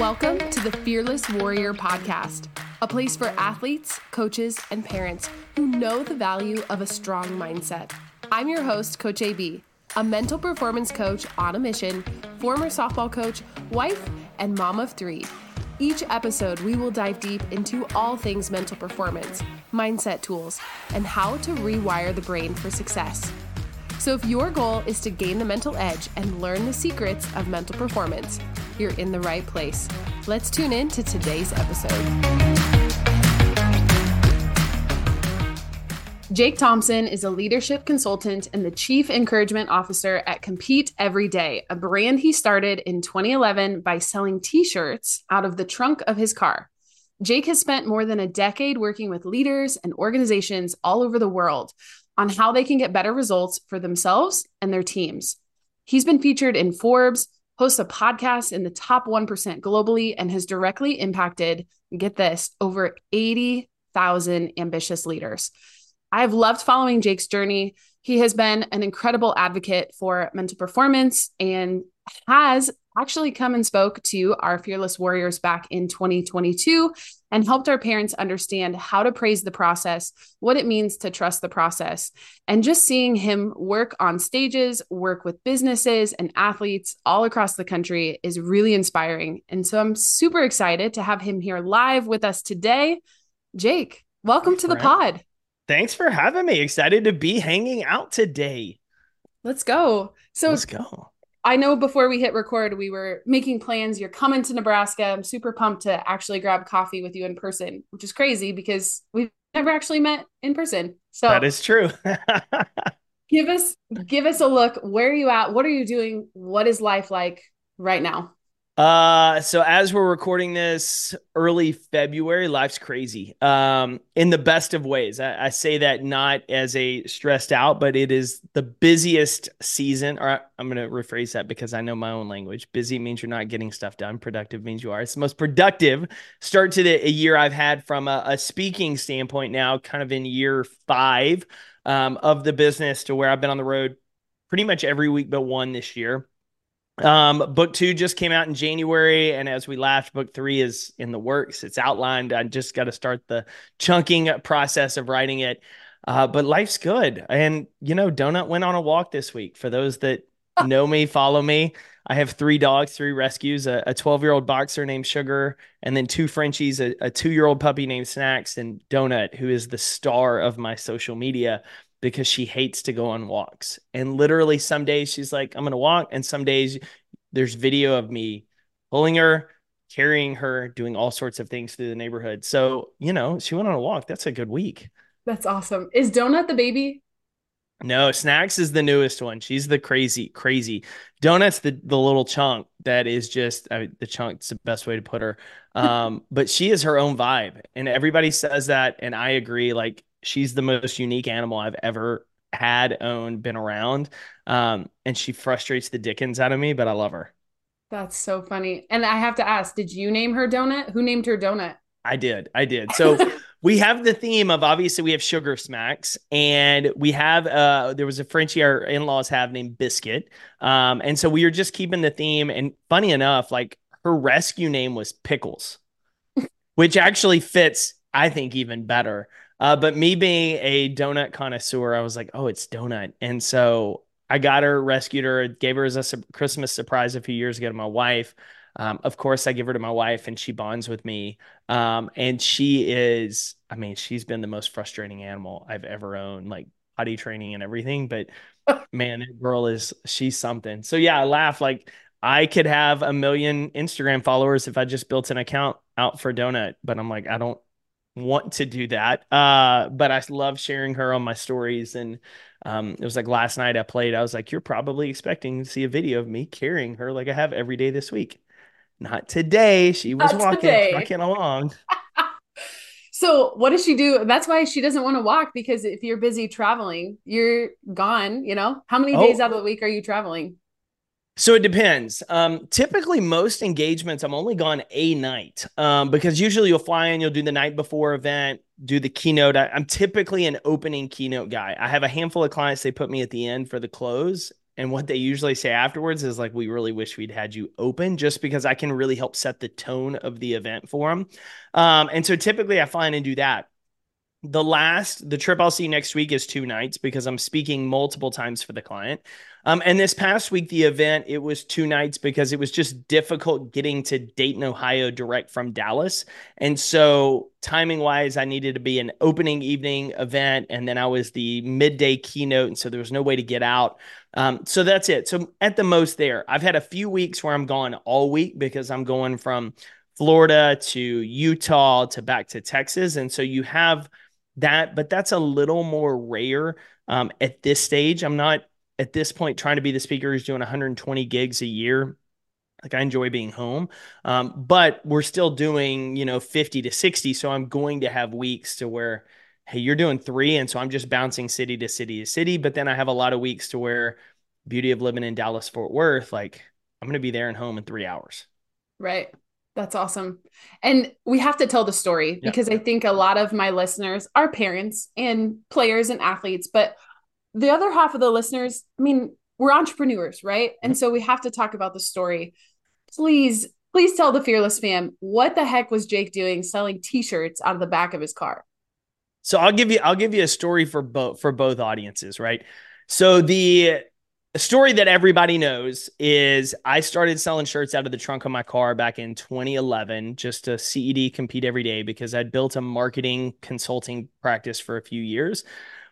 Welcome to the Fearless Warrior Podcast, a place for athletes, coaches, and parents who know the value of a strong mindset. I'm your host, Coach AB, a mental performance coach on a mission, former softball coach, wife, and mom of three. Each episode, we will dive deep into all things mental performance, mindset tools, and how to rewire the brain for success. So, if your goal is to gain the mental edge and learn the secrets of mental performance, you're in the right place. Let's tune in to today's episode. Jake Thompson is a leadership consultant and the chief encouragement officer at Compete Every Day, a brand he started in 2011 by selling t shirts out of the trunk of his car. Jake has spent more than a decade working with leaders and organizations all over the world on how they can get better results for themselves and their teams. He's been featured in Forbes, hosts a podcast in the top 1% globally, and has directly impacted, get this, over 80,000 ambitious leaders. I've loved following Jake's journey. He has been an incredible advocate for mental performance and has actually come and spoke to our fearless warriors back in 2022 and helped our parents understand how to praise the process, what it means to trust the process. And just seeing him work on stages, work with businesses and athletes all across the country is really inspiring. And so I'm super excited to have him here live with us today. Jake, welcome to the pod. Thanks for having me. Excited to be hanging out today. Let's go. So let's go. I know before we hit record, we were making plans. You're coming to Nebraska. I'm super pumped to actually grab coffee with you in person, which is crazy because we've never actually met in person. So that is true. give us give us a look. Where are you at? What are you doing? What is life like right now? Uh, so as we're recording this early February, life's crazy. Um, in the best of ways. I, I, say that not as a stressed out, but it is the busiest season. Or I'm going to rephrase that because I know my own language. Busy means you're not getting stuff done. Productive means you are. It's the most productive start to the a year I've had from a, a speaking standpoint. Now, kind of in year five um, of the business, to where I've been on the road pretty much every week but one this year. Um, book two just came out in January, and as we laughed, book three is in the works. It's outlined. I just got to start the chunking process of writing it. Uh, but life's good. And you know, Donut went on a walk this week. For those that know me, follow me. I have three dogs, three rescues, a 12 year old boxer named Sugar, and then two Frenchies, a, a two year old puppy named Snacks, and Donut, who is the star of my social media because she hates to go on walks. And literally, some days she's like, I'm going to walk. And some days there's video of me pulling her, carrying her, doing all sorts of things through the neighborhood. So, you know, she went on a walk. That's a good week. That's awesome. Is Donut the baby? No, Snacks is the newest one. She's the crazy, crazy. Donut's the the little chunk that is just I mean, the chunk's the best way to put her. Um, but she is her own vibe, and everybody says that, and I agree. Like she's the most unique animal I've ever had, owned, been around. Um, and she frustrates the dickens out of me, but I love her. That's so funny. And I have to ask, did you name her Donut? Who named her Donut? I did. I did. So we have the theme of obviously we have Sugar Snacks and we have uh there was a Frenchie our in-laws have named Biscuit. Um and so we were just keeping the theme and funny enough like her rescue name was Pickles, which actually fits I think even better. Uh, but me being a donut connoisseur, I was like, oh, it's donut. And so I got her, rescued her, gave her as a su- Christmas surprise a few years ago to my wife. Um, of course, I give her to my wife and she bonds with me. Um, and she is, I mean, she's been the most frustrating animal I've ever owned, like potty training and everything. But man, that girl is, she's something. So yeah, I laugh like I could have a million Instagram followers if I just built an account out for Donut. But I'm like, I don't, want to do that. Uh, but I love sharing her on my stories. And um, it was like last night I played, I was like, you're probably expecting to see a video of me carrying her like I have every day this week. Not today. She was Not walking, today. walking along. so what does she do? That's why she doesn't want to walk because if you're busy traveling, you're gone. You know, how many days oh. out of the week are you traveling? So it depends. Um, typically, most engagements, I'm only gone a night um, because usually you'll fly in, you'll do the night before event, do the keynote. I, am typically an opening keynote guy. I have a handful of clients, they put me at the end for the close. And what they usually say afterwards is like, we really wish we'd had you open just because I can really help set the tone of the event for them. Um, and so typically I find and do that the last the trip I'll see next week is two nights because I'm speaking multiple times for the client. Um, and this past week, the event it was two nights because it was just difficult getting to Dayton, Ohio, direct from Dallas. And so timing wise, I needed to be an opening evening event, and then I was the midday keynote, and so there was no way to get out. Um, so that's it. So at the most, there I've had a few weeks where I'm gone all week because I'm going from Florida to Utah to back to Texas, and so you have that, but that's a little more rare um, at this stage. I'm not at this point trying to be the speaker who's doing 120 gigs a year. Like I enjoy being home, um, but we're still doing you know 50 to 60. So I'm going to have weeks to where hey you're doing three, and so I'm just bouncing city to city to city. But then I have a lot of weeks to where beauty of living in Dallas Fort Worth, like I'm going to be there and home in three hours. Right. That's awesome. And we have to tell the story yeah. because I think a lot of my listeners are parents and players and athletes, but the other half of the listeners, I mean, we're entrepreneurs, right? And so we have to talk about the story. Please, please tell the fearless fam what the heck was Jake doing selling t-shirts out of the back of his car? So I'll give you I'll give you a story for both for both audiences, right? So the a story that everybody knows is I started selling shirts out of the trunk of my car back in 2011 just to CED compete every day because I'd built a marketing consulting practice for a few years.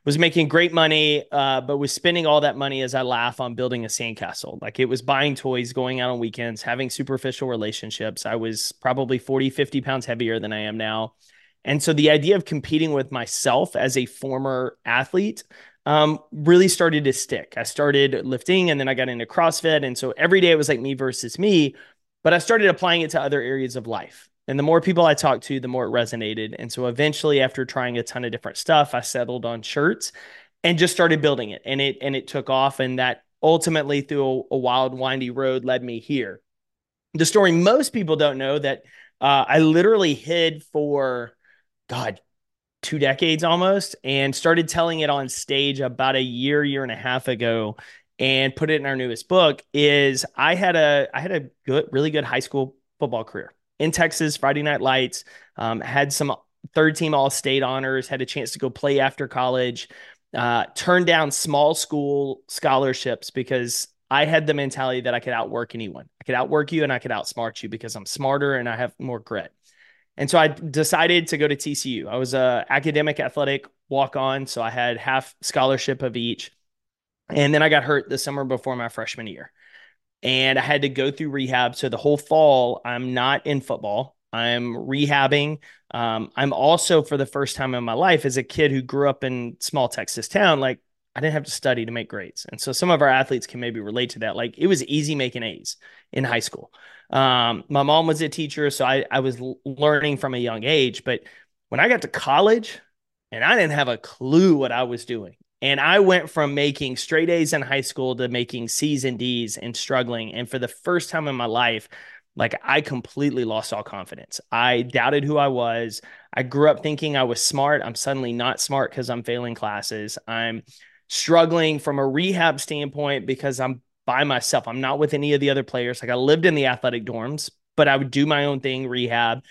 Was making great money, uh, but was spending all that money as I laugh on building a sandcastle. Like it was buying toys, going out on weekends, having superficial relationships. I was probably 40, 50 pounds heavier than I am now. And so the idea of competing with myself as a former athlete um, really started to stick. I started lifting and then I got into CrossFit. And so every day it was like me versus me, but I started applying it to other areas of life. And the more people I talked to, the more it resonated. And so eventually, after trying a ton of different stuff, I settled on shirts and just started building it. And it and it took off. And that ultimately, through a, a wild, windy road, led me here. The story most people don't know that uh, I literally hid for God two decades almost and started telling it on stage about a year year and a half ago and put it in our newest book is i had a i had a good really good high school football career in texas friday night lights um, had some third team all state honors had a chance to go play after college uh, turned down small school scholarships because I had the mentality that I could outwork anyone. I could outwork you and I could outsmart you because I'm smarter and I have more grit. And so I decided to go to TCU. I was a academic athletic walk on, so I had half scholarship of each. And then I got hurt the summer before my freshman year. And I had to go through rehab. So the whole fall, I'm not in football. I'm rehabbing. Um, I'm also, for the first time in my life, as a kid who grew up in small Texas town, like I didn't have to study to make grades. And so some of our athletes can maybe relate to that. Like it was easy making A's in high school. Um, my mom was a teacher, so I, I was learning from a young age. But when I got to college, and I didn't have a clue what I was doing. And I went from making straight A's in high school to making C's and D's and struggling. And for the first time in my life, like I completely lost all confidence. I doubted who I was. I grew up thinking I was smart. I'm suddenly not smart because I'm failing classes. I'm struggling from a rehab standpoint because I'm by myself. I'm not with any of the other players. Like I lived in the athletic dorms, but I would do my own thing, rehab.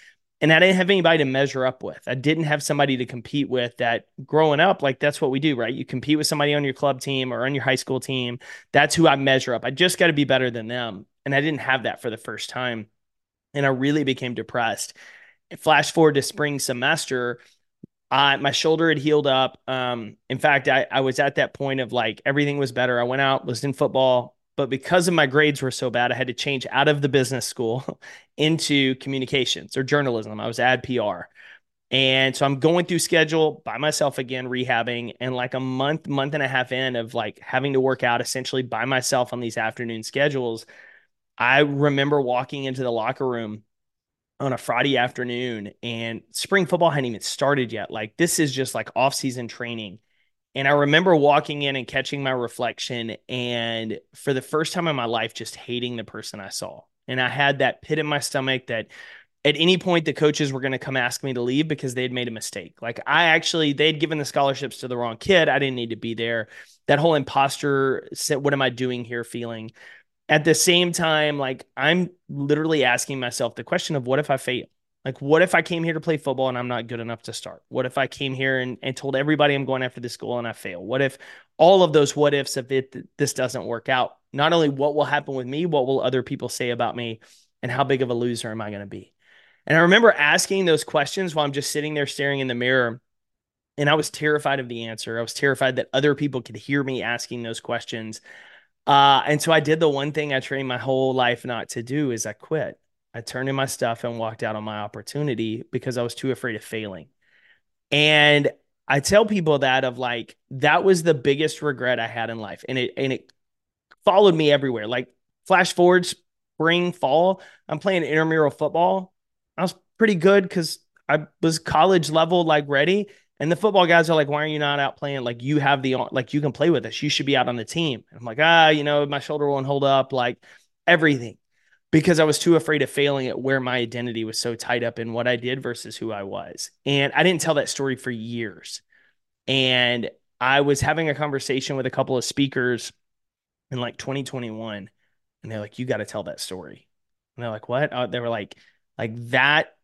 And I didn't have anybody to measure up with. I didn't have somebody to compete with that growing up, like that's what we do, right? You compete with somebody on your club team or on your high school team. That's who I measure up. I just got to be better than them. And I didn't have that for the first time. And I really became depressed. Flash forward to spring semester, uh, my shoulder had healed up. Um, in fact, I, I was at that point of like everything was better. I went out, was in football, but because of my grades were so bad, I had to change out of the business school into communications or journalism. I was ad PR. And so I'm going through schedule by myself again, rehabbing, and like a month, month and a half in of like having to work out essentially by myself on these afternoon schedules. I remember walking into the locker room on a Friday afternoon and spring football hadn't even started yet. Like this is just like off-season training. And I remember walking in and catching my reflection and for the first time in my life just hating the person I saw. And I had that pit in my stomach that at any point the coaches were going to come ask me to leave because they had made a mistake. Like I actually they'd given the scholarships to the wrong kid. I didn't need to be there. That whole imposter what am I doing here feeling. At the same time like I'm literally asking myself the question of what if I fail? Like what if I came here to play football and I'm not good enough to start? What if I came here and, and told everybody I'm going after this goal and I fail? What if all of those what ifs if it this doesn't work out? Not only what will happen with me, what will other people say about me and how big of a loser am I going to be? And I remember asking those questions while I'm just sitting there staring in the mirror. And I was terrified of the answer. I was terrified that other people could hear me asking those questions. Uh, and so I did the one thing I trained my whole life not to do is I quit. I turned in my stuff and walked out on my opportunity because I was too afraid of failing. And I tell people that of like that was the biggest regret I had in life. And it and it followed me everywhere. Like flash forward spring, fall, I'm playing intramural football I was pretty good because I was college level, like ready. And the football guys are like, why are you not out playing? Like, you have the, like, you can play with us. You should be out on the team. And I'm like, ah, you know, my shoulder won't hold up, like everything, because I was too afraid of failing at where my identity was so tied up in what I did versus who I was. And I didn't tell that story for years. And I was having a conversation with a couple of speakers in like 2021. And they're like, you got to tell that story. And they're like, what? Uh, they were like, like that,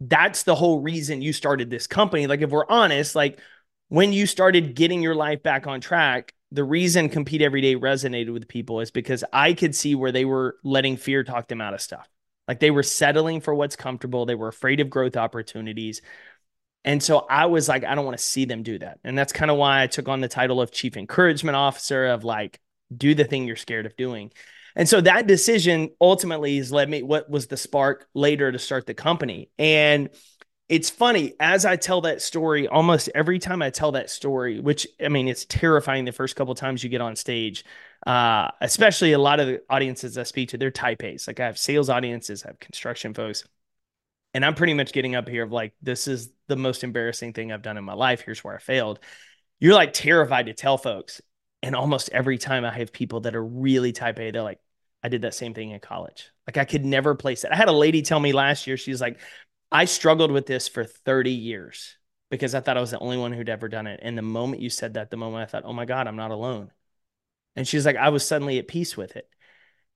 that's the whole reason you started this company. Like, if we're honest, like when you started getting your life back on track, the reason Compete Every Day resonated with people is because I could see where they were letting fear talk them out of stuff. Like they were settling for what's comfortable, they were afraid of growth opportunities. And so I was like, I don't want to see them do that. And that's kind of why I took on the title of chief encouragement officer of like, do the thing you're scared of doing. And so that decision ultimately has led me what was the spark later to start the company. And it's funny as I tell that story, almost every time I tell that story, which I mean, it's terrifying the first couple times you get on stage. Uh, especially a lot of the audiences I speak to, they're type A's. Like I have sales audiences, I have construction folks. And I'm pretty much getting up here of like, this is the most embarrassing thing I've done in my life. Here's where I failed. You're like terrified to tell folks. And almost every time I have people that are really type A, they're like, I did that same thing in college. Like I could never place it. I had a lady tell me last year, she's like, I struggled with this for 30 years because I thought I was the only one who'd ever done it. And the moment you said that, the moment I thought, oh my God, I'm not alone. And she's like, I was suddenly at peace with it.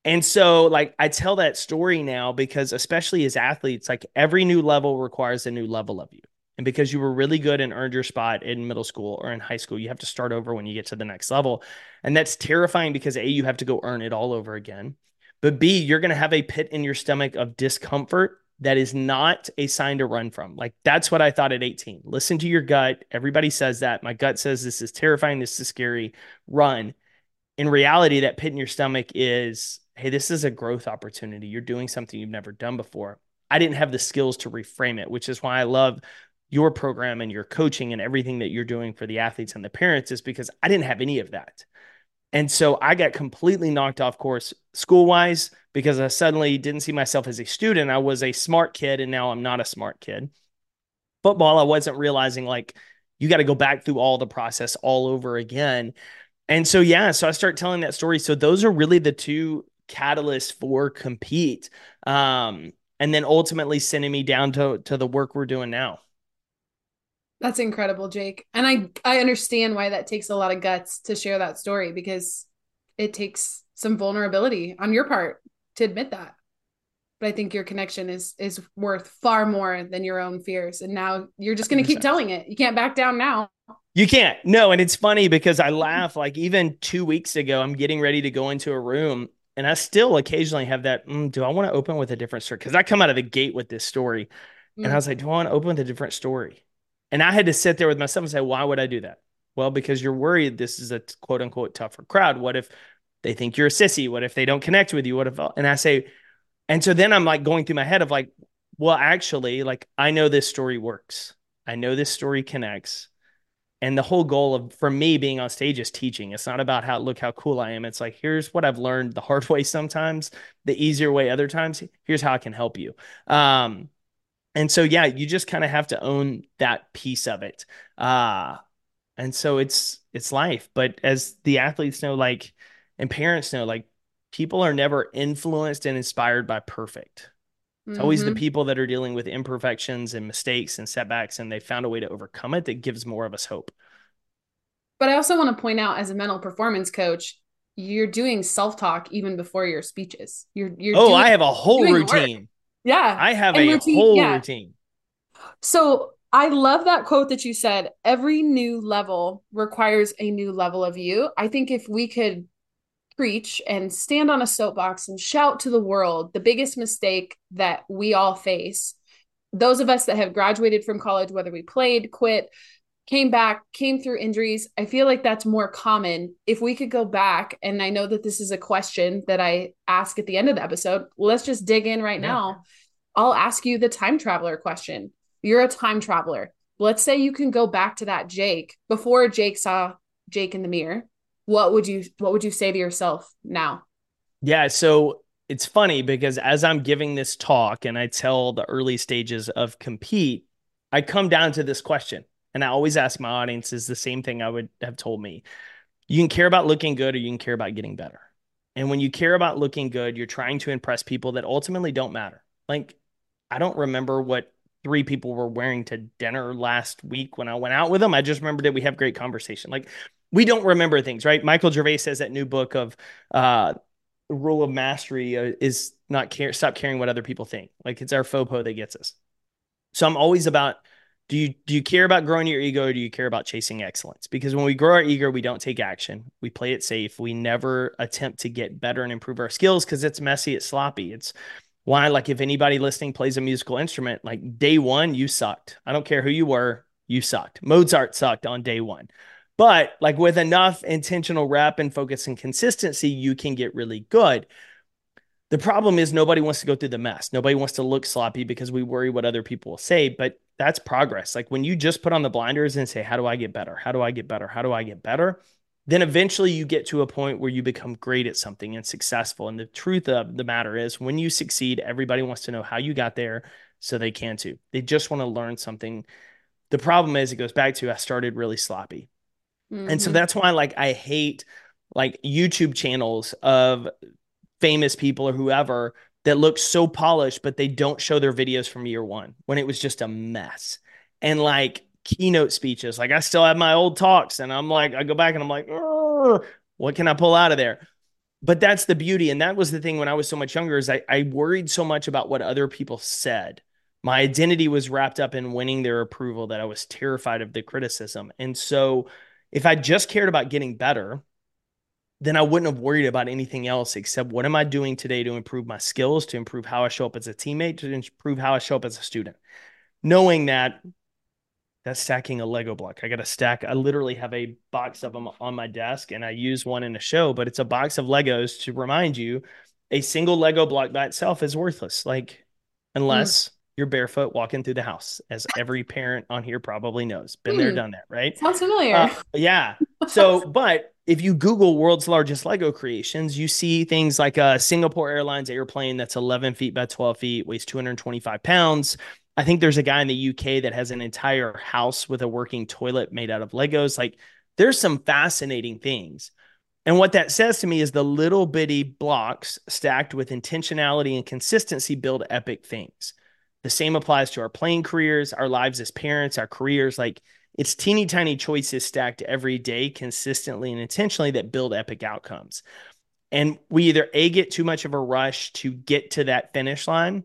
And so, like, I tell that story now because, especially as athletes, like every new level requires a new level of you. And because you were really good and earned your spot in middle school or in high school, you have to start over when you get to the next level. And that's terrifying because A, you have to go earn it all over again. But B, you're going to have a pit in your stomach of discomfort that is not a sign to run from. Like that's what I thought at 18. Listen to your gut. Everybody says that. My gut says this is terrifying. This is scary. Run. In reality, that pit in your stomach is hey, this is a growth opportunity. You're doing something you've never done before. I didn't have the skills to reframe it, which is why I love your program and your coaching and everything that you're doing for the athletes and the parents is because I didn't have any of that. And so I got completely knocked off course school wise because I suddenly didn't see myself as a student. I was a smart kid and now I'm not a smart kid. Football, I wasn't realizing like you got to go back through all the process all over again. And so, yeah, so I start telling that story. So those are really the two catalysts for compete. Um, and then ultimately sending me down to, to the work we're doing now. That's incredible, Jake. And I I understand why that takes a lot of guts to share that story because it takes some vulnerability on your part to admit that. But I think your connection is is worth far more than your own fears. And now you're just going to keep telling it. You can't back down now. You can't. No, and it's funny because I laugh like even 2 weeks ago I'm getting ready to go into a room and I still occasionally have that mm, do I want to open with a different story cuz I come out of the gate with this story. Mm. And I was like, do I want to open with a different story? And I had to sit there with myself and say, why would I do that? Well, because you're worried this is a quote unquote tougher crowd. What if they think you're a sissy? What if they don't connect with you? What if, and I say, and so then I'm like going through my head of like, well, actually, like I know this story works. I know this story connects. And the whole goal of for me being on stage is teaching. It's not about how look how cool I am. It's like here's what I've learned the hard way sometimes, the easier way other times. Here's how I can help you. Um, and so yeah you just kind of have to own that piece of it uh and so it's it's life but as the athletes know like and parents know like people are never influenced and inspired by perfect It's mm-hmm. always the mm-hmm. people that are dealing with imperfections and mistakes and setbacks, and they found a way to overcome it that gives more of us hope. But I also want to point out as a mental performance coach, you're doing self-talk even before your speeches. You're you're Oh, doing, I have a whole routine. Yeah. I have and a routine, whole yeah. routine. So I love that quote that you said. Every new level requires a new level of you. I think if we could preach and stand on a soapbox and shout to the world the biggest mistake that we all face, those of us that have graduated from college, whether we played, quit, came back, came through injuries. I feel like that's more common. If we could go back, and I know that this is a question that I ask at the end of the episode, let's just dig in right yeah. now. I'll ask you the time traveler question. You're a time traveler. Let's say you can go back to that Jake before Jake saw Jake in the mirror. What would you what would you say to yourself now? Yeah, so it's funny because as I'm giving this talk and I tell the early stages of compete, I come down to this question and I always ask my audiences the same thing I would have told me. You can care about looking good or you can care about getting better. And when you care about looking good, you're trying to impress people that ultimately don't matter. Like, I don't remember what three people were wearing to dinner last week when I went out with them. I just remember that we have great conversation. Like, we don't remember things, right? Michael Gervais says that new book of uh, rule of mastery uh, is not care, stop caring what other people think. Like, it's our FOPO that gets us. So I'm always about do you do you care about growing your ego or do you care about chasing excellence? Because when we grow our ego we don't take action. We play it safe. We never attempt to get better and improve our skills because it's messy it's sloppy. It's why like if anybody listening plays a musical instrument like day one you sucked. I don't care who you were you sucked. Mozart sucked on day one. But like with enough intentional rep and focus and consistency you can get really good the problem is nobody wants to go through the mess. Nobody wants to look sloppy because we worry what other people will say. But that's progress. Like when you just put on the blinders and say, How do I get better? How do I get better? How do I get better? Then eventually you get to a point where you become great at something and successful. And the truth of the matter is, when you succeed, everybody wants to know how you got there so they can too. They just want to learn something. The problem is, it goes back to I started really sloppy. Mm-hmm. And so mm-hmm. that's why, like, I hate like YouTube channels of famous people or whoever that look so polished, but they don't show their videos from year one when it was just a mess. And like keynote speeches, like I still have my old talks, and I'm like, I go back and I'm like, what can I pull out of there? But that's the beauty. And that was the thing when I was so much younger, is I, I worried so much about what other people said. My identity was wrapped up in winning their approval that I was terrified of the criticism. And so if I just cared about getting better, then I wouldn't have worried about anything else except what am I doing today to improve my skills, to improve how I show up as a teammate, to improve how I show up as a student. Knowing that that's stacking a Lego block. I got a stack. I literally have a box of them on my desk and I use one in a show, but it's a box of Legos to remind you a single Lego block by itself is worthless. Like, unless mm. you're barefoot walking through the house, as every parent on here probably knows. Been mm. there, done that, right? Sounds familiar. Uh, yeah. So, but if you Google world's largest Lego creations, you see things like a Singapore Airlines airplane that's 11 feet by 12 feet, weighs 225 pounds. I think there's a guy in the UK that has an entire house with a working toilet made out of Legos. Like there's some fascinating things. And what that says to me is the little bitty blocks stacked with intentionality and consistency build epic things. The same applies to our playing careers, our lives as parents, our careers. Like it's teeny tiny choices stacked every day consistently and intentionally that build epic outcomes. And we either A, get too much of a rush to get to that finish line,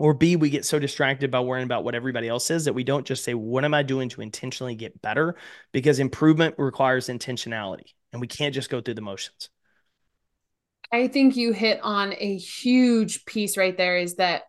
or B, we get so distracted by worrying about what everybody else says that we don't just say, What am I doing to intentionally get better? Because improvement requires intentionality, and we can't just go through the motions. I think you hit on a huge piece right there is that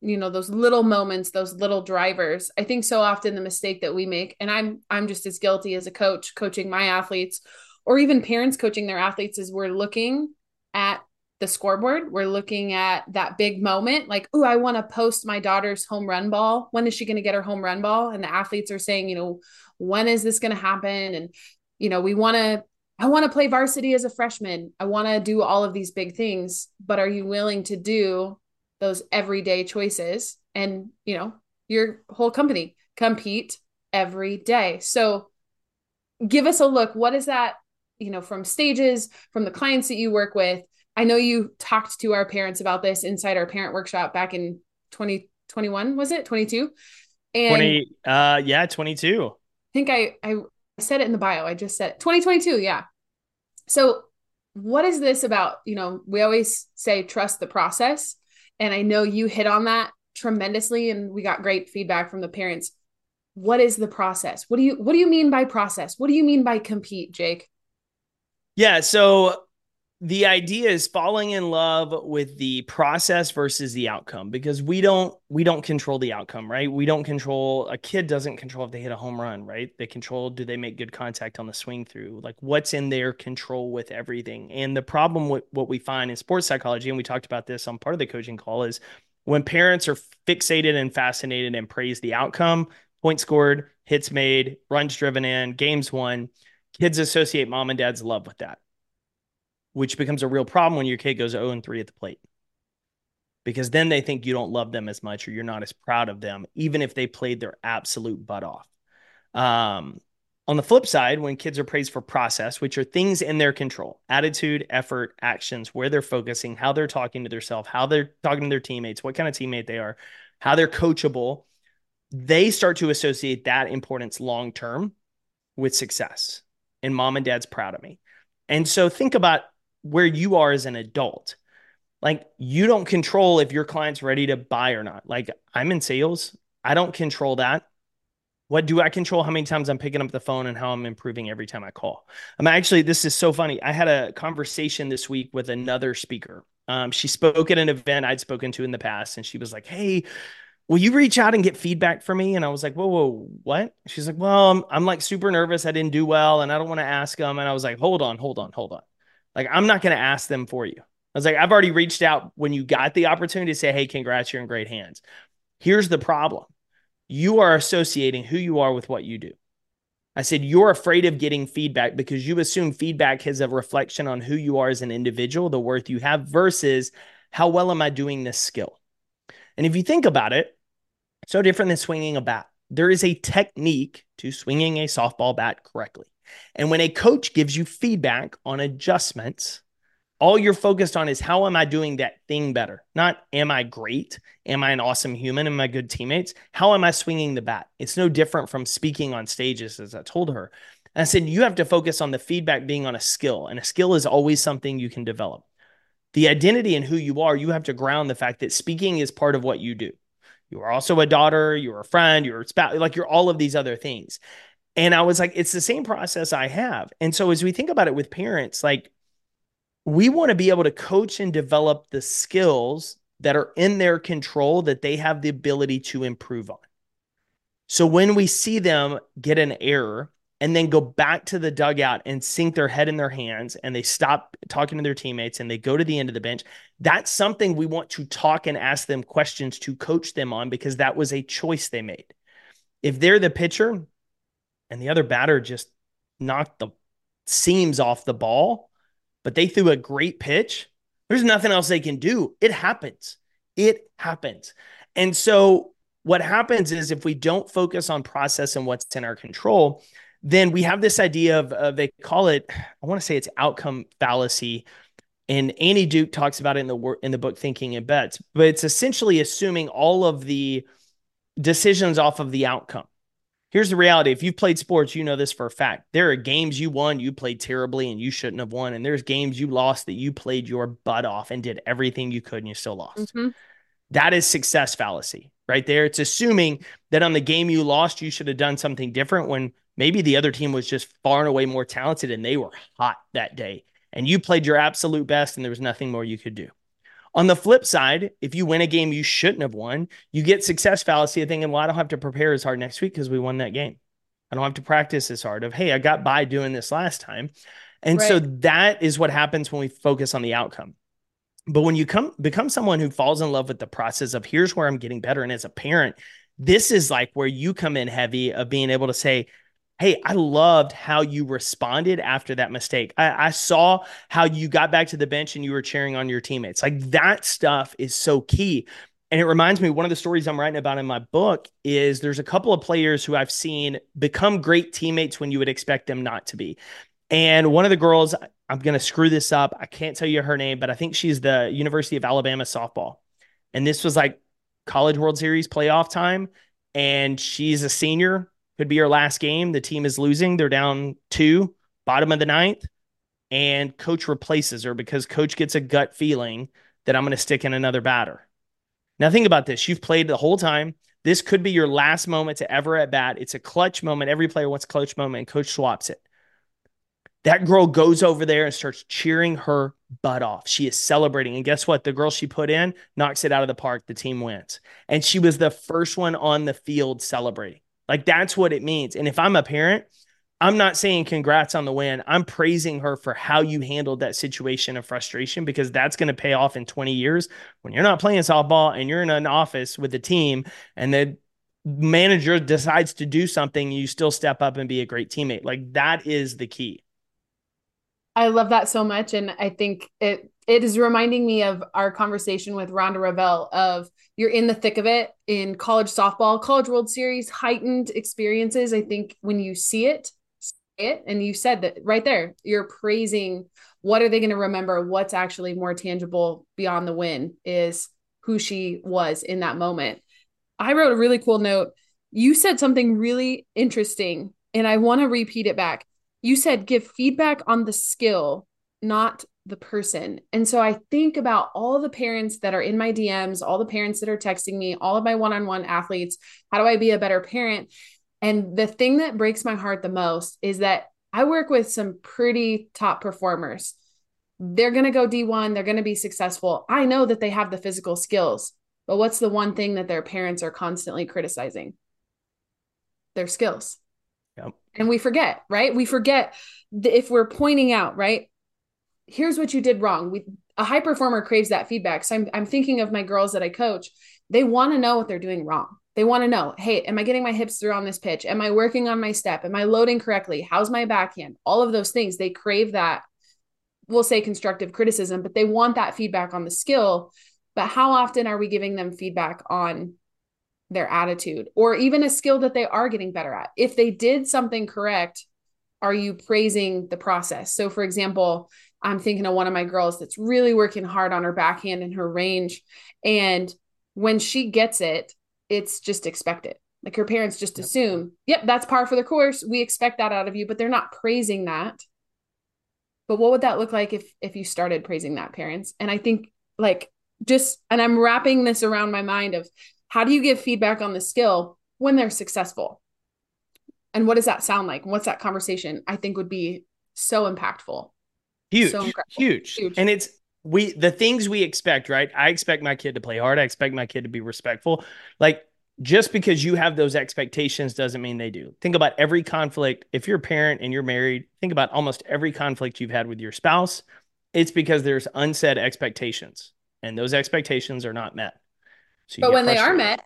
you know those little moments those little drivers. I think so often the mistake that we make and i'm i'm just as guilty as a coach coaching my athletes or even parents coaching their athletes is we're looking at the scoreboard. We're looking at that big moment like oh i want to post my daughter's home run ball. When is she going to get her home run ball? And the athletes are saying you know when is this going to happen? And you know we want to I want to play varsity as a freshman. I want to do all of these big things, but are you willing to do those everyday choices and you know your whole company compete every day. So give us a look. What is that you know from stages from the clients that you work with? I know you talked to our parents about this inside our parent workshop back in 2021 was it? 22 and 20 uh yeah 22 i think i i said it in the bio. I just said 2022 yeah. So what is this about? You know we always say trust the process and i know you hit on that tremendously and we got great feedback from the parents. What is the process? What do you what do you mean by process? What do you mean by compete jake? Yeah so the idea is falling in love with the process versus the outcome because we don't we don't control the outcome right? We don't control a kid doesn't control if they hit a home run right? They control do they make good contact on the swing through? Like what's in their control with everything? And the problem with what we find in sports psychology and we talked about this on part of the coaching call is when parents are fixated and fascinated and praise the outcome points scored hits made runs driven in games won kids associate mom and dad's love with that which becomes a real problem when your kid goes 0 and 3 at the plate. Because then they think you don't love them as much or you're not as proud of them, even if they played their absolute butt off. Um, on the flip side, when kids are praised for process, which are things in their control attitude, effort, actions, where they're focusing, how they're talking to themselves, how they're talking to their teammates, what kind of teammate they are, how they're coachable, they start to associate that importance long term with success. And mom and dad's proud of me. And so think about where you are as an adult. Like you don't control if your client's ready to buy or not. Like I'm in sales, I don't control that. What do I control? How many times I'm picking up the phone and how I'm improving every time I call. I'm actually, this is so funny. I had a conversation this week with another speaker. Um, she spoke at an event I'd spoken to in the past, and she was like, Hey, will you reach out and get feedback for me? And I was like, whoa, whoa, what? She's like, well, I'm, I'm like super nervous. I didn't do well and I don't want to ask them. And I was like, hold on, hold on, hold on. Like, I'm not going to ask them for you. I was like, I've already reached out when you got the opportunity to say, hey, congrats, you're in great hands. Here's the problem you are associating who you are with what you do. I said, you're afraid of getting feedback because you assume feedback is a reflection on who you are as an individual, the worth you have, versus how well am I doing this skill? And if you think about it, so different than swinging a bat. There is a technique to swinging a softball bat correctly. And when a coach gives you feedback on adjustments, all you're focused on is how am I doing that thing better? Not am I great? Am I an awesome human? Am I good teammates? How am I swinging the bat? It's no different from speaking on stages, as I told her. And I said, you have to focus on the feedback being on a skill, and a skill is always something you can develop. The identity and who you are, you have to ground the fact that speaking is part of what you do. You are also a daughter, you're a friend, you're a spouse, like you're all of these other things. And I was like, it's the same process I have. And so as we think about it with parents, like we want to be able to coach and develop the skills that are in their control that they have the ability to improve on. So when we see them get an error and then go back to the dugout and sink their head in their hands and they stop talking to their teammates and they go to the end of the bench, that's something we want to talk and ask them questions to coach them on because that was a choice they made. If they're the pitcher, and the other batter just knocked the seams off the ball, but they threw a great pitch. There's nothing else they can do. It happens. It happens. And so what happens is if we don't focus on process and what's in our control, then we have this idea of uh, they call it I want to say it's outcome fallacy and Annie Duke talks about it in the in the book Thinking in Bets, but it's essentially assuming all of the decisions off of the outcome here's the reality. If you've played sports you know this for a fact. There are games you won you played terribly and you shouldn't have won and there's games you lost that you played your butt off and did everything you could and you still lost. Mm-hmm. that is success fallacy right there. It's assuming that on the game you lost you should have done something different when maybe the other team was just far and away more talented and they were hot that day. And you played your absolute best and there was nothing more you could do on the flip side, if you win a game you shouldn't have won, you get success fallacy of thinking, well, I don't have to prepare as hard next week because we won that game. I don't have to practice as hard of, hey, I got by doing this last time. And right. so that is what happens when we focus on the outcome. But when you come become someone who falls in love with the process of here's where I'm getting better. And as a parent, this is like where you come in heavy of being able to say, Hey, I loved how you responded after that mistake. I, I, saw how you got back to the bench and you were cheering on your teammates. Like that stuff is so key. And it reminds me, one of the stories I'm writing about in my book is there's a couple of players who I've seen become great teammates when you would expect them not to be. And one of the girls, I'm going to screw this up. I can't tell you her name, but I think she's the University of Alabama softball. And this was like College World Series playoff time, and she's a senior. Could be your last game. The team is losing. They're down two, bottom of the ninth, and coach replaces her because coach gets a gut feeling that I'm going to stick in another batter. Now, think about this. You've played the whole time. This could be your last moment to ever at bat. It's a clutch moment. Every player wants clutch moment, and coach swaps it. That girl goes over there and starts cheering her butt off. She is celebrating. And guess what? The girl she put in knocks it out of the park. The team wins. And she was the first one on the field celebrating. Like that's what it means. And if I'm a parent, I'm not saying congrats on the win. I'm praising her for how you handled that situation of frustration because that's going to pay off in 20 years when you're not playing softball and you're in an office with the team and the manager decides to do something, you still step up and be a great teammate. Like that is the key. I love that so much. And I think it it is reminding me of our conversation with Rhonda Revelle of you're in the thick of it in college softball, college world series, heightened experiences. I think when you see it, it, and you said that right there, you're praising what are they going to remember? What's actually more tangible beyond the win is who she was in that moment. I wrote a really cool note. You said something really interesting, and I want to repeat it back you said give feedback on the skill, not the person. And so I think about all the parents that are in my DMs, all the parents that are texting me, all of my one on one athletes. How do I be a better parent? And the thing that breaks my heart the most is that I work with some pretty top performers. They're going to go D1, they're going to be successful. I know that they have the physical skills, but what's the one thing that their parents are constantly criticizing? Their skills. Yep. And we forget, right? We forget if we're pointing out, right? Here's what you did wrong. We a high performer craves that feedback. So I'm I'm thinking of my girls that I coach. They want to know what they're doing wrong. They want to know, hey, am I getting my hips through on this pitch? Am I working on my step? Am I loading correctly? How's my backhand? All of those things. They crave that, we'll say constructive criticism, but they want that feedback on the skill. But how often are we giving them feedback on their attitude or even a skill that they are getting better at. If they did something correct, are you praising the process? So, for example, I'm thinking of one of my girls that's really working hard on her backhand and her range. And when she gets it, it's just expected. Like her parents just assume, yep, that's par for the course. We expect that out of you, but they're not praising that. But what would that look like if if you started praising that, parents? And I think like just and I'm wrapping this around my mind of how do you give feedback on the skill when they're successful? And what does that sound like? What's that conversation? I think would be so impactful. Huge, so huge. huge. And it's we the things we expect, right? I expect my kid to play hard. I expect my kid to be respectful. Like just because you have those expectations doesn't mean they do. Think about every conflict. If you're a parent and you're married, think about almost every conflict you've had with your spouse. It's because there's unsaid expectations, and those expectations are not met. So but when they are met,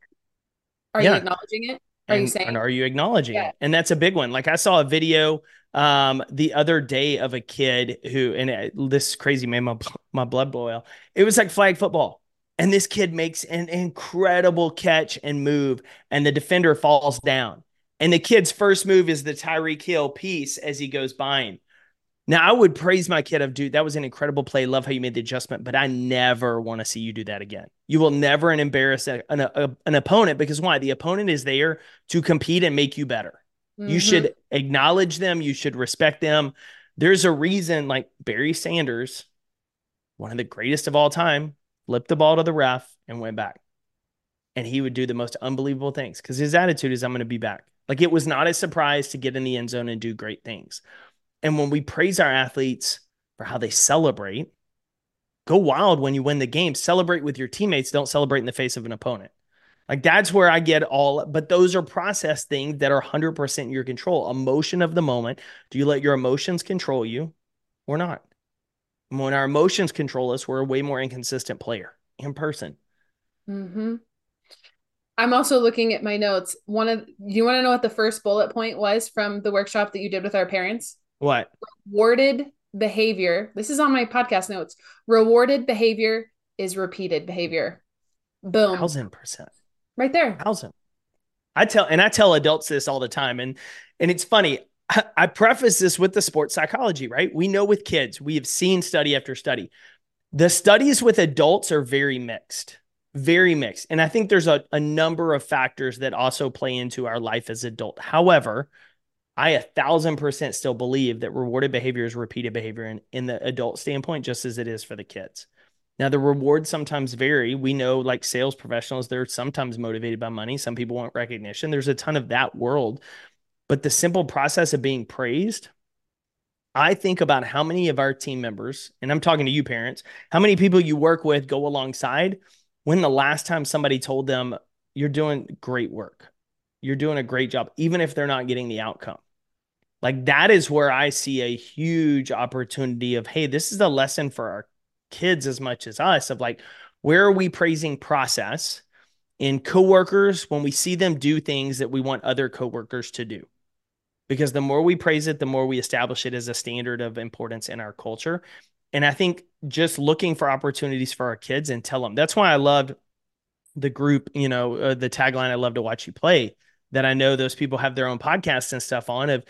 are yeah. you acknowledging it? Are and, you saying? And are you acknowledging yeah. it? And that's a big one. Like I saw a video um the other day of a kid who and it, this crazy made my my blood boil. It was like flag football. And this kid makes an incredible catch and move and the defender falls down. And the kid's first move is the Tyreek Hill piece as he goes by him. Now, I would praise my kid of, dude, that was an incredible play. Love how you made the adjustment, but I never want to see you do that again. You will never embarrass an, a, an opponent because why? The opponent is there to compete and make you better. Mm-hmm. You should acknowledge them. You should respect them. There's a reason, like Barry Sanders, one of the greatest of all time, flipped the ball to the ref and went back. And he would do the most unbelievable things because his attitude is, I'm going to be back. Like it was not a surprise to get in the end zone and do great things. And when we praise our athletes for how they celebrate, go wild when you win the game. Celebrate with your teammates. Don't celebrate in the face of an opponent. Like that's where I get all, but those are process things that are 100% your control. Emotion of the moment. Do you let your emotions control you or not? when our emotions control us, we're a way more inconsistent player in person. Mm-hmm. I'm also looking at my notes. One of you want to know what the first bullet point was from the workshop that you did with our parents? What? Rewarded behavior. This is on my podcast notes. Rewarded behavior is repeated behavior. Boom. Thousand percent. Right there. Thousand. I tell and I tell adults this all the time, and and it's funny. I, I preface this with the sports psychology, right? We know with kids, we have seen study after study. The studies with adults are very mixed. very mixed. And I think there's a, a number of factors that also play into our life as adult. However, I a thousand percent still believe that rewarded behavior is repeated behavior in, in the adult standpoint, just as it is for the kids. Now, the rewards sometimes vary. We know, like sales professionals, they're sometimes motivated by money. Some people want recognition. There's a ton of that world. But the simple process of being praised, I think about how many of our team members, and I'm talking to you parents, how many people you work with go alongside when the last time somebody told them, you're doing great work, you're doing a great job, even if they're not getting the outcome. Like that is where I see a huge opportunity of, hey, this is a lesson for our kids as much as us of like, where are we praising process in coworkers when we see them do things that we want other coworkers to do? Because the more we praise it, the more we establish it as a standard of importance in our culture. And I think just looking for opportunities for our kids and tell them that's why I loved the group, you know, uh, the tagline, I love to watch you play. That I know those people have their own podcasts and stuff on of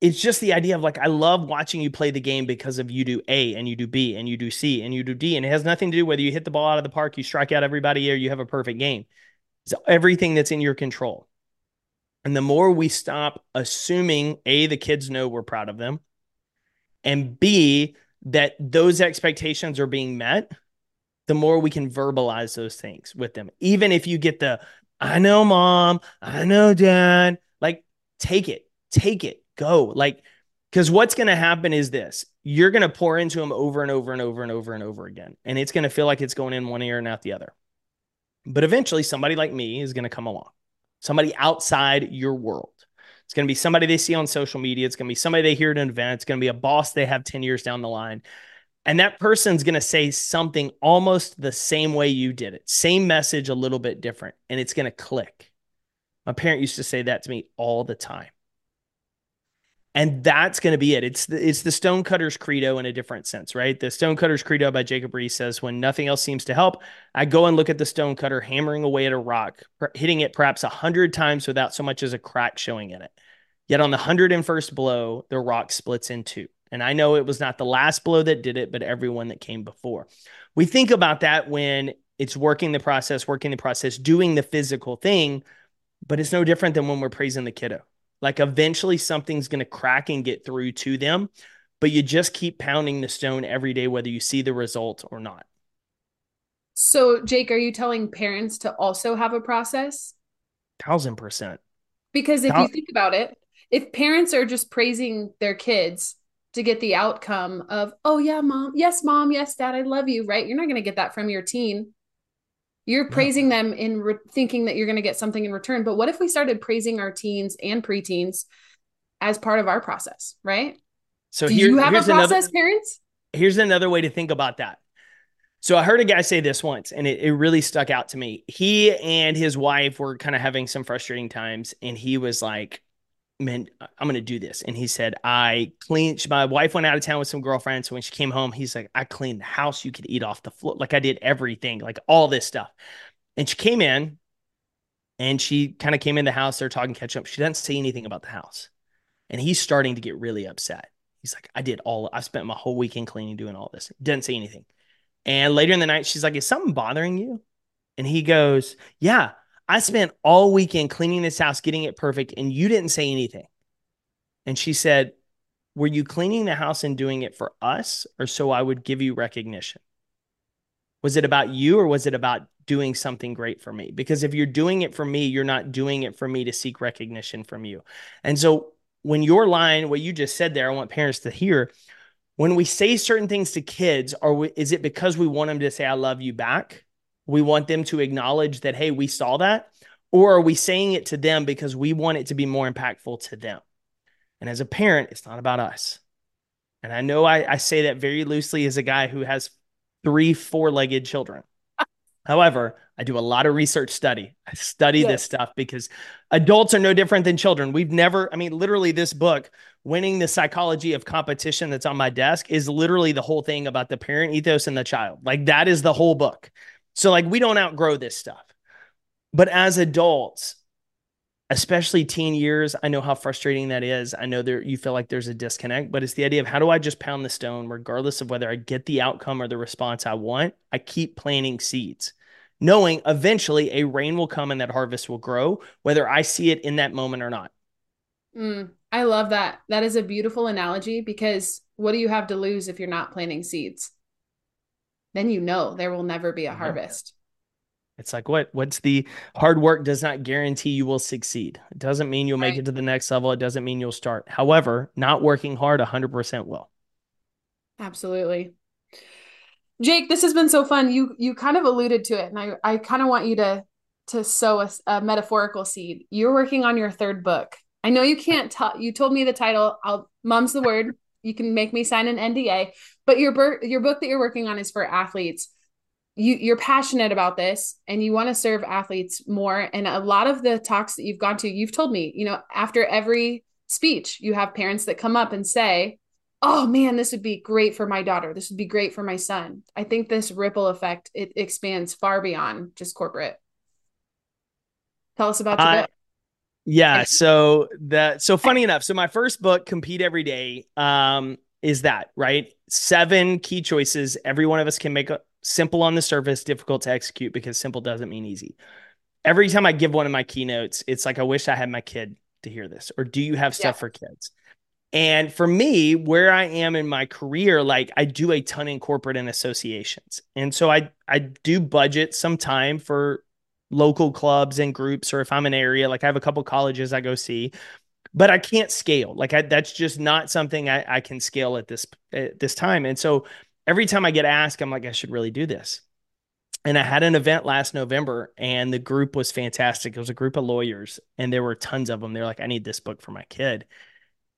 it's just the idea of like I love watching you play the game because of you do A and you do B and you do C and you do D and it has nothing to do whether you hit the ball out of the park, you strike out everybody, or you have a perfect game. It's everything that's in your control. And the more we stop assuming A, the kids know we're proud of them, and B, that those expectations are being met, the more we can verbalize those things with them. Even if you get the, I know mom, I know dad, like take it, take it, go. Like, because what's going to happen is this you're going to pour into them over and over and over and over and over again. And it's going to feel like it's going in one ear and out the other. But eventually, somebody like me is going to come along, somebody outside your world. It's going to be somebody they see on social media. It's going to be somebody they hear at an event. It's going to be a boss they have 10 years down the line. And that person's going to say something almost the same way you did it, same message, a little bit different, and it's going to click. My parent used to say that to me all the time and that's going to be it. It's the, it's the Stonecutters credo in a different sense, right? The Stonecutters credo by Jacob Riis says, "When nothing else seems to help, I go and look at the stonecutter hammering away at a rock, hitting it perhaps a hundred times without so much as a crack showing in it. Yet on the hundred and first blow, the rock splits in two. And I know it was not the last blow that did it, but everyone that came before. We think about that when it's working the process, working the process, doing the physical thing, but it's no different than when we're praising the kiddo." Like eventually something's going to crack and get through to them, but you just keep pounding the stone every day, whether you see the result or not. So, Jake, are you telling parents to also have a process? Thousand percent. Because if you think about it, if parents are just praising their kids to get the outcome of, oh, yeah, mom, yes, mom, yes, dad, I love you, right? You're not going to get that from your teen. You're praising them in re- thinking that you're going to get something in return. But what if we started praising our teens and preteens as part of our process, right? So Do here, you have a process, another, parents? Here's another way to think about that. So I heard a guy say this once, and it, it really stuck out to me. He and his wife were kind of having some frustrating times, and he was like, man, uh, I'm going to do this. And he said, I cleaned, my wife went out of town with some girlfriends. So when she came home, he's like, I cleaned the house. You could eat off the floor. Like I did everything, like all this stuff. And she came in and she kind of came in the house. They're talking catch up. She doesn't say anything about the house. And he's starting to get really upset. He's like, I did all, I spent my whole weekend cleaning, doing all this. Didn't say anything. And later in the night, she's like, Is something bothering you? And he goes, Yeah, I spent all weekend cleaning this house, getting it perfect, and you didn't say anything. And she said, Were you cleaning the house and doing it for us, or so I would give you recognition? Was it about you, or was it about doing something great for me? Because if you're doing it for me, you're not doing it for me to seek recognition from you. And so, when your line, what you just said there, I want parents to hear when we say certain things to kids, are we, is it because we want them to say, I love you back? We want them to acknowledge that, hey, we saw that? Or are we saying it to them because we want it to be more impactful to them? And as a parent, it's not about us. And I know I, I say that very loosely as a guy who has three four legged children. However, I do a lot of research study. I study yes. this stuff because adults are no different than children. We've never, I mean, literally, this book, Winning the Psychology of Competition, that's on my desk, is literally the whole thing about the parent ethos and the child. Like, that is the whole book. So like we don't outgrow this stuff. But as adults, especially teen years, I know how frustrating that is. I know there you feel like there's a disconnect, but it's the idea of how do I just pound the stone regardless of whether I get the outcome or the response I want? I keep planting seeds. knowing eventually a rain will come and that harvest will grow, whether I see it in that moment or not. Mm, I love that. That is a beautiful analogy because what do you have to lose if you're not planting seeds? Then you know there will never be a mm-hmm. harvest. It's like what what's the hard work does not guarantee you will succeed. It doesn't mean you'll make right. it to the next level. It doesn't mean you'll start. However, not working hard 100% will. Absolutely. Jake, this has been so fun. You you kind of alluded to it and I I kind of want you to to sow a, a metaphorical seed. You're working on your third book. I know you can't tell. You told me the title. I'll mum's the word. You can make me sign an NDA. But your bur- your book that you're working on is for athletes. You you're passionate about this and you want to serve athletes more. And a lot of the talks that you've gone to, you've told me, you know, after every speech, you have parents that come up and say, "Oh man, this would be great for my daughter. This would be great for my son." I think this ripple effect it expands far beyond just corporate. Tell us about your book. Yeah. So that so funny enough. So my first book, Compete Every Day, um, is that right? Seven key choices. Every one of us can make a simple on the surface, difficult to execute because simple doesn't mean easy. Every time I give one of my keynotes, it's like I wish I had my kid to hear this. Or do you have stuff yeah. for kids? And for me, where I am in my career, like I do a ton in corporate and associations. And so I I do budget some time for local clubs and groups, or if I'm an area, like I have a couple colleges I go see, but I can't scale. Like I, that's just not something I, I can scale at this at this time. And so every time I get asked, I'm like, I should really do this. And I had an event last November, and the group was fantastic. It was a group of lawyers, and there were tons of them. They're like, I need this book for my kid.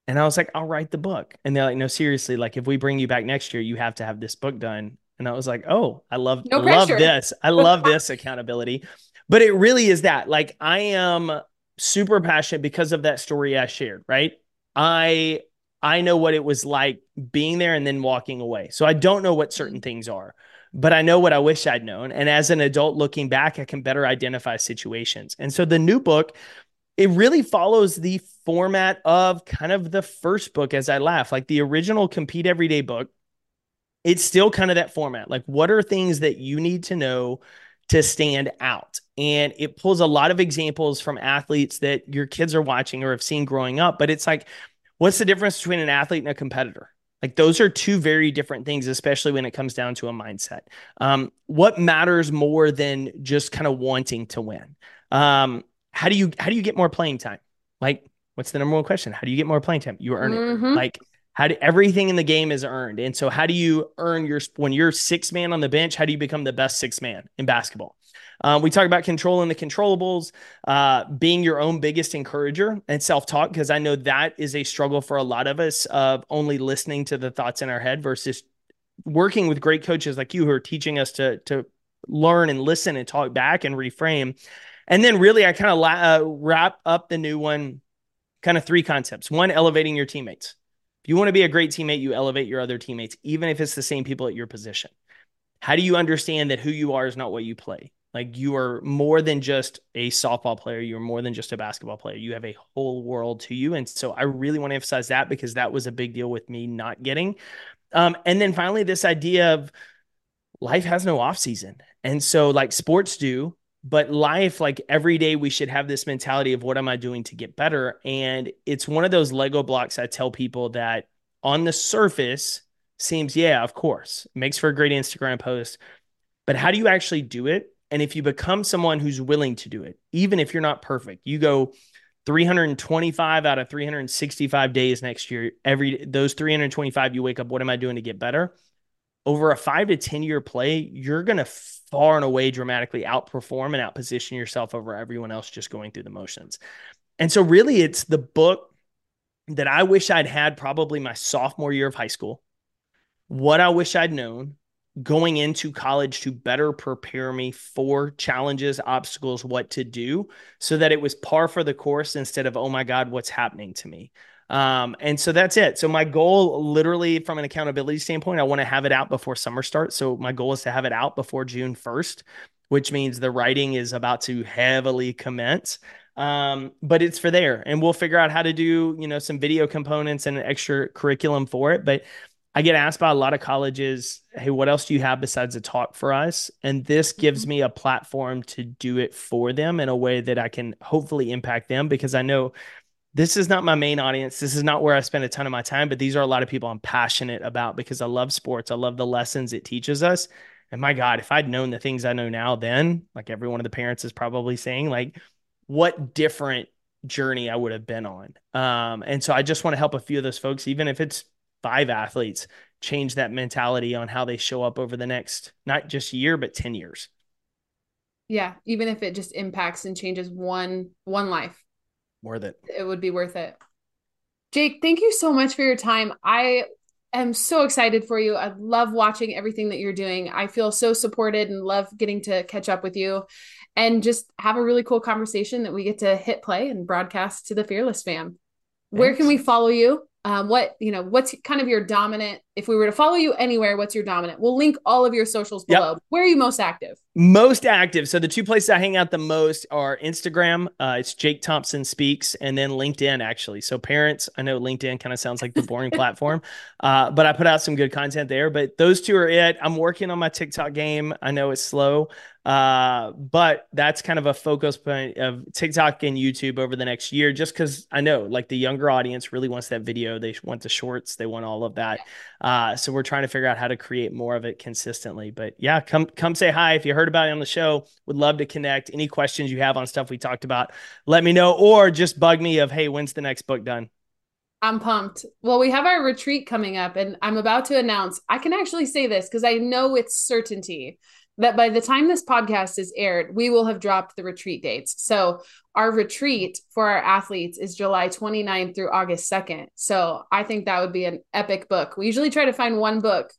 And I was like, I'll write the book. And they're like, no, seriously, like if we bring you back next year, you have to have this book done. And I was like, oh, I love, no love this. I love this accountability. But it really is that. Like I am super passionate because of that story I shared, right? I I know what it was like being there and then walking away. So I don't know what certain mm-hmm. things are, but I know what I wish I'd known. And as an adult looking back, I can better identify situations. And so the new book, it really follows the format of kind of the first book as I laugh, like the original Compete Everyday book. It's still kind of that format. Like, what are things that you need to know to stand out. And it pulls a lot of examples from athletes that your kids are watching or have seen growing up. But it's like, what's the difference between an athlete and a competitor? Like those are two very different things, especially when it comes down to a mindset. Um, what matters more than just kind of wanting to win? Um, how do you how do you get more playing time? Like, what's the number one question? How do you get more playing time? You earn mm-hmm. it. Like, how do everything in the game is earned? And so, how do you earn your when you're six man on the bench? How do you become the best six man in basketball? Um, we talk about controlling the controllables, uh, being your own biggest encourager and self talk, because I know that is a struggle for a lot of us of only listening to the thoughts in our head versus working with great coaches like you who are teaching us to to learn and listen and talk back and reframe. And then really, I kind of la- uh, wrap up the new one, kind of three concepts. One, elevating your teammates. If you want to be a great teammate, you elevate your other teammates, even if it's the same people at your position. How do you understand that who you are is not what you play? Like you are more than just a softball player. You're more than just a basketball player. You have a whole world to you. And so I really want to emphasize that because that was a big deal with me not getting. Um, and then finally, this idea of life has no off season. And so like sports do, but life like every day we should have this mentality of what am i doing to get better and it's one of those lego blocks i tell people that on the surface seems yeah of course makes for a great instagram post but how do you actually do it and if you become someone who's willing to do it even if you're not perfect you go 325 out of 365 days next year every those 325 you wake up what am i doing to get better over a five to 10 year play, you're going to far and away dramatically outperform and outposition yourself over everyone else just going through the motions. And so, really, it's the book that I wish I'd had probably my sophomore year of high school, what I wish I'd known going into college to better prepare me for challenges, obstacles, what to do, so that it was par for the course instead of, oh my God, what's happening to me. Um, and so that's it. So my goal, literally from an accountability standpoint, I want to have it out before summer starts. So my goal is to have it out before June 1st, which means the writing is about to heavily commence. Um, but it's for there and we'll figure out how to do, you know, some video components and an extra curriculum for it. But I get asked by a lot of colleges, hey, what else do you have besides a talk for us? And this gives mm-hmm. me a platform to do it for them in a way that I can hopefully impact them because I know this is not my main audience. This is not where I spend a ton of my time, but these are a lot of people I'm passionate about because I love sports. I love the lessons it teaches us. And my God, if I'd known the things I know now then, like every one of the parents is probably saying, like, what different journey I would have been on. Um, and so I just want to help a few of those folks, even if it's five athletes change that mentality on how they show up over the next not just year but 10 years. Yeah even if it just impacts and changes one one life. Worth it. It would be worth it. Jake thank you so much for your time. I am so excited for you. I love watching everything that you're doing. I feel so supported and love getting to catch up with you. And just have a really cool conversation that we get to hit play and broadcast to the fearless fam. Thanks. where can we follow you um, what you know what's kind of your dominant if we were to follow you anywhere what's your dominant? We'll link all of your socials below. Yep. where are you most active? Most active. So the two places i hang out the most are instagram uh, it's jake thompson speaks and then linkedin actually. So parents i know linkedin kind of sounds like the boring platform uh, but i put out some good content there. But those two are it. I'm working on my tiktok game. I know it's slow uh, but that's kind of a focus point of TikTok and YouTube over the next year, just because I know like the younger audience really wants that video. They want the shorts, they want all of that. Uh, so we're trying to figure out how to create more of it consistently. But yeah, come come say hi if you heard about it on the show. Would love to connect. Any questions you have on stuff we talked about, let me know, or just bug me of hey, when's the next book done? I'm pumped. Well, we have our retreat coming up, and I'm about to announce. I can actually say this because I know it's certainty that by the time this podcast is aired, we will have dropped the retreat dates. So our retreat for our athletes is July 29th through August 2nd. So I think that would be an epic book. We usually try to find one book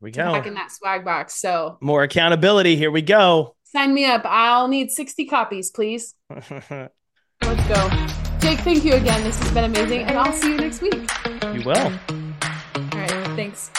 we go back in that swag box. So more accountability. Here we go. Sign me up. I'll need 60 copies, please. Let's go. Jake, thank you again. This has been amazing. And I'll see you next week. You will. All right. Thanks.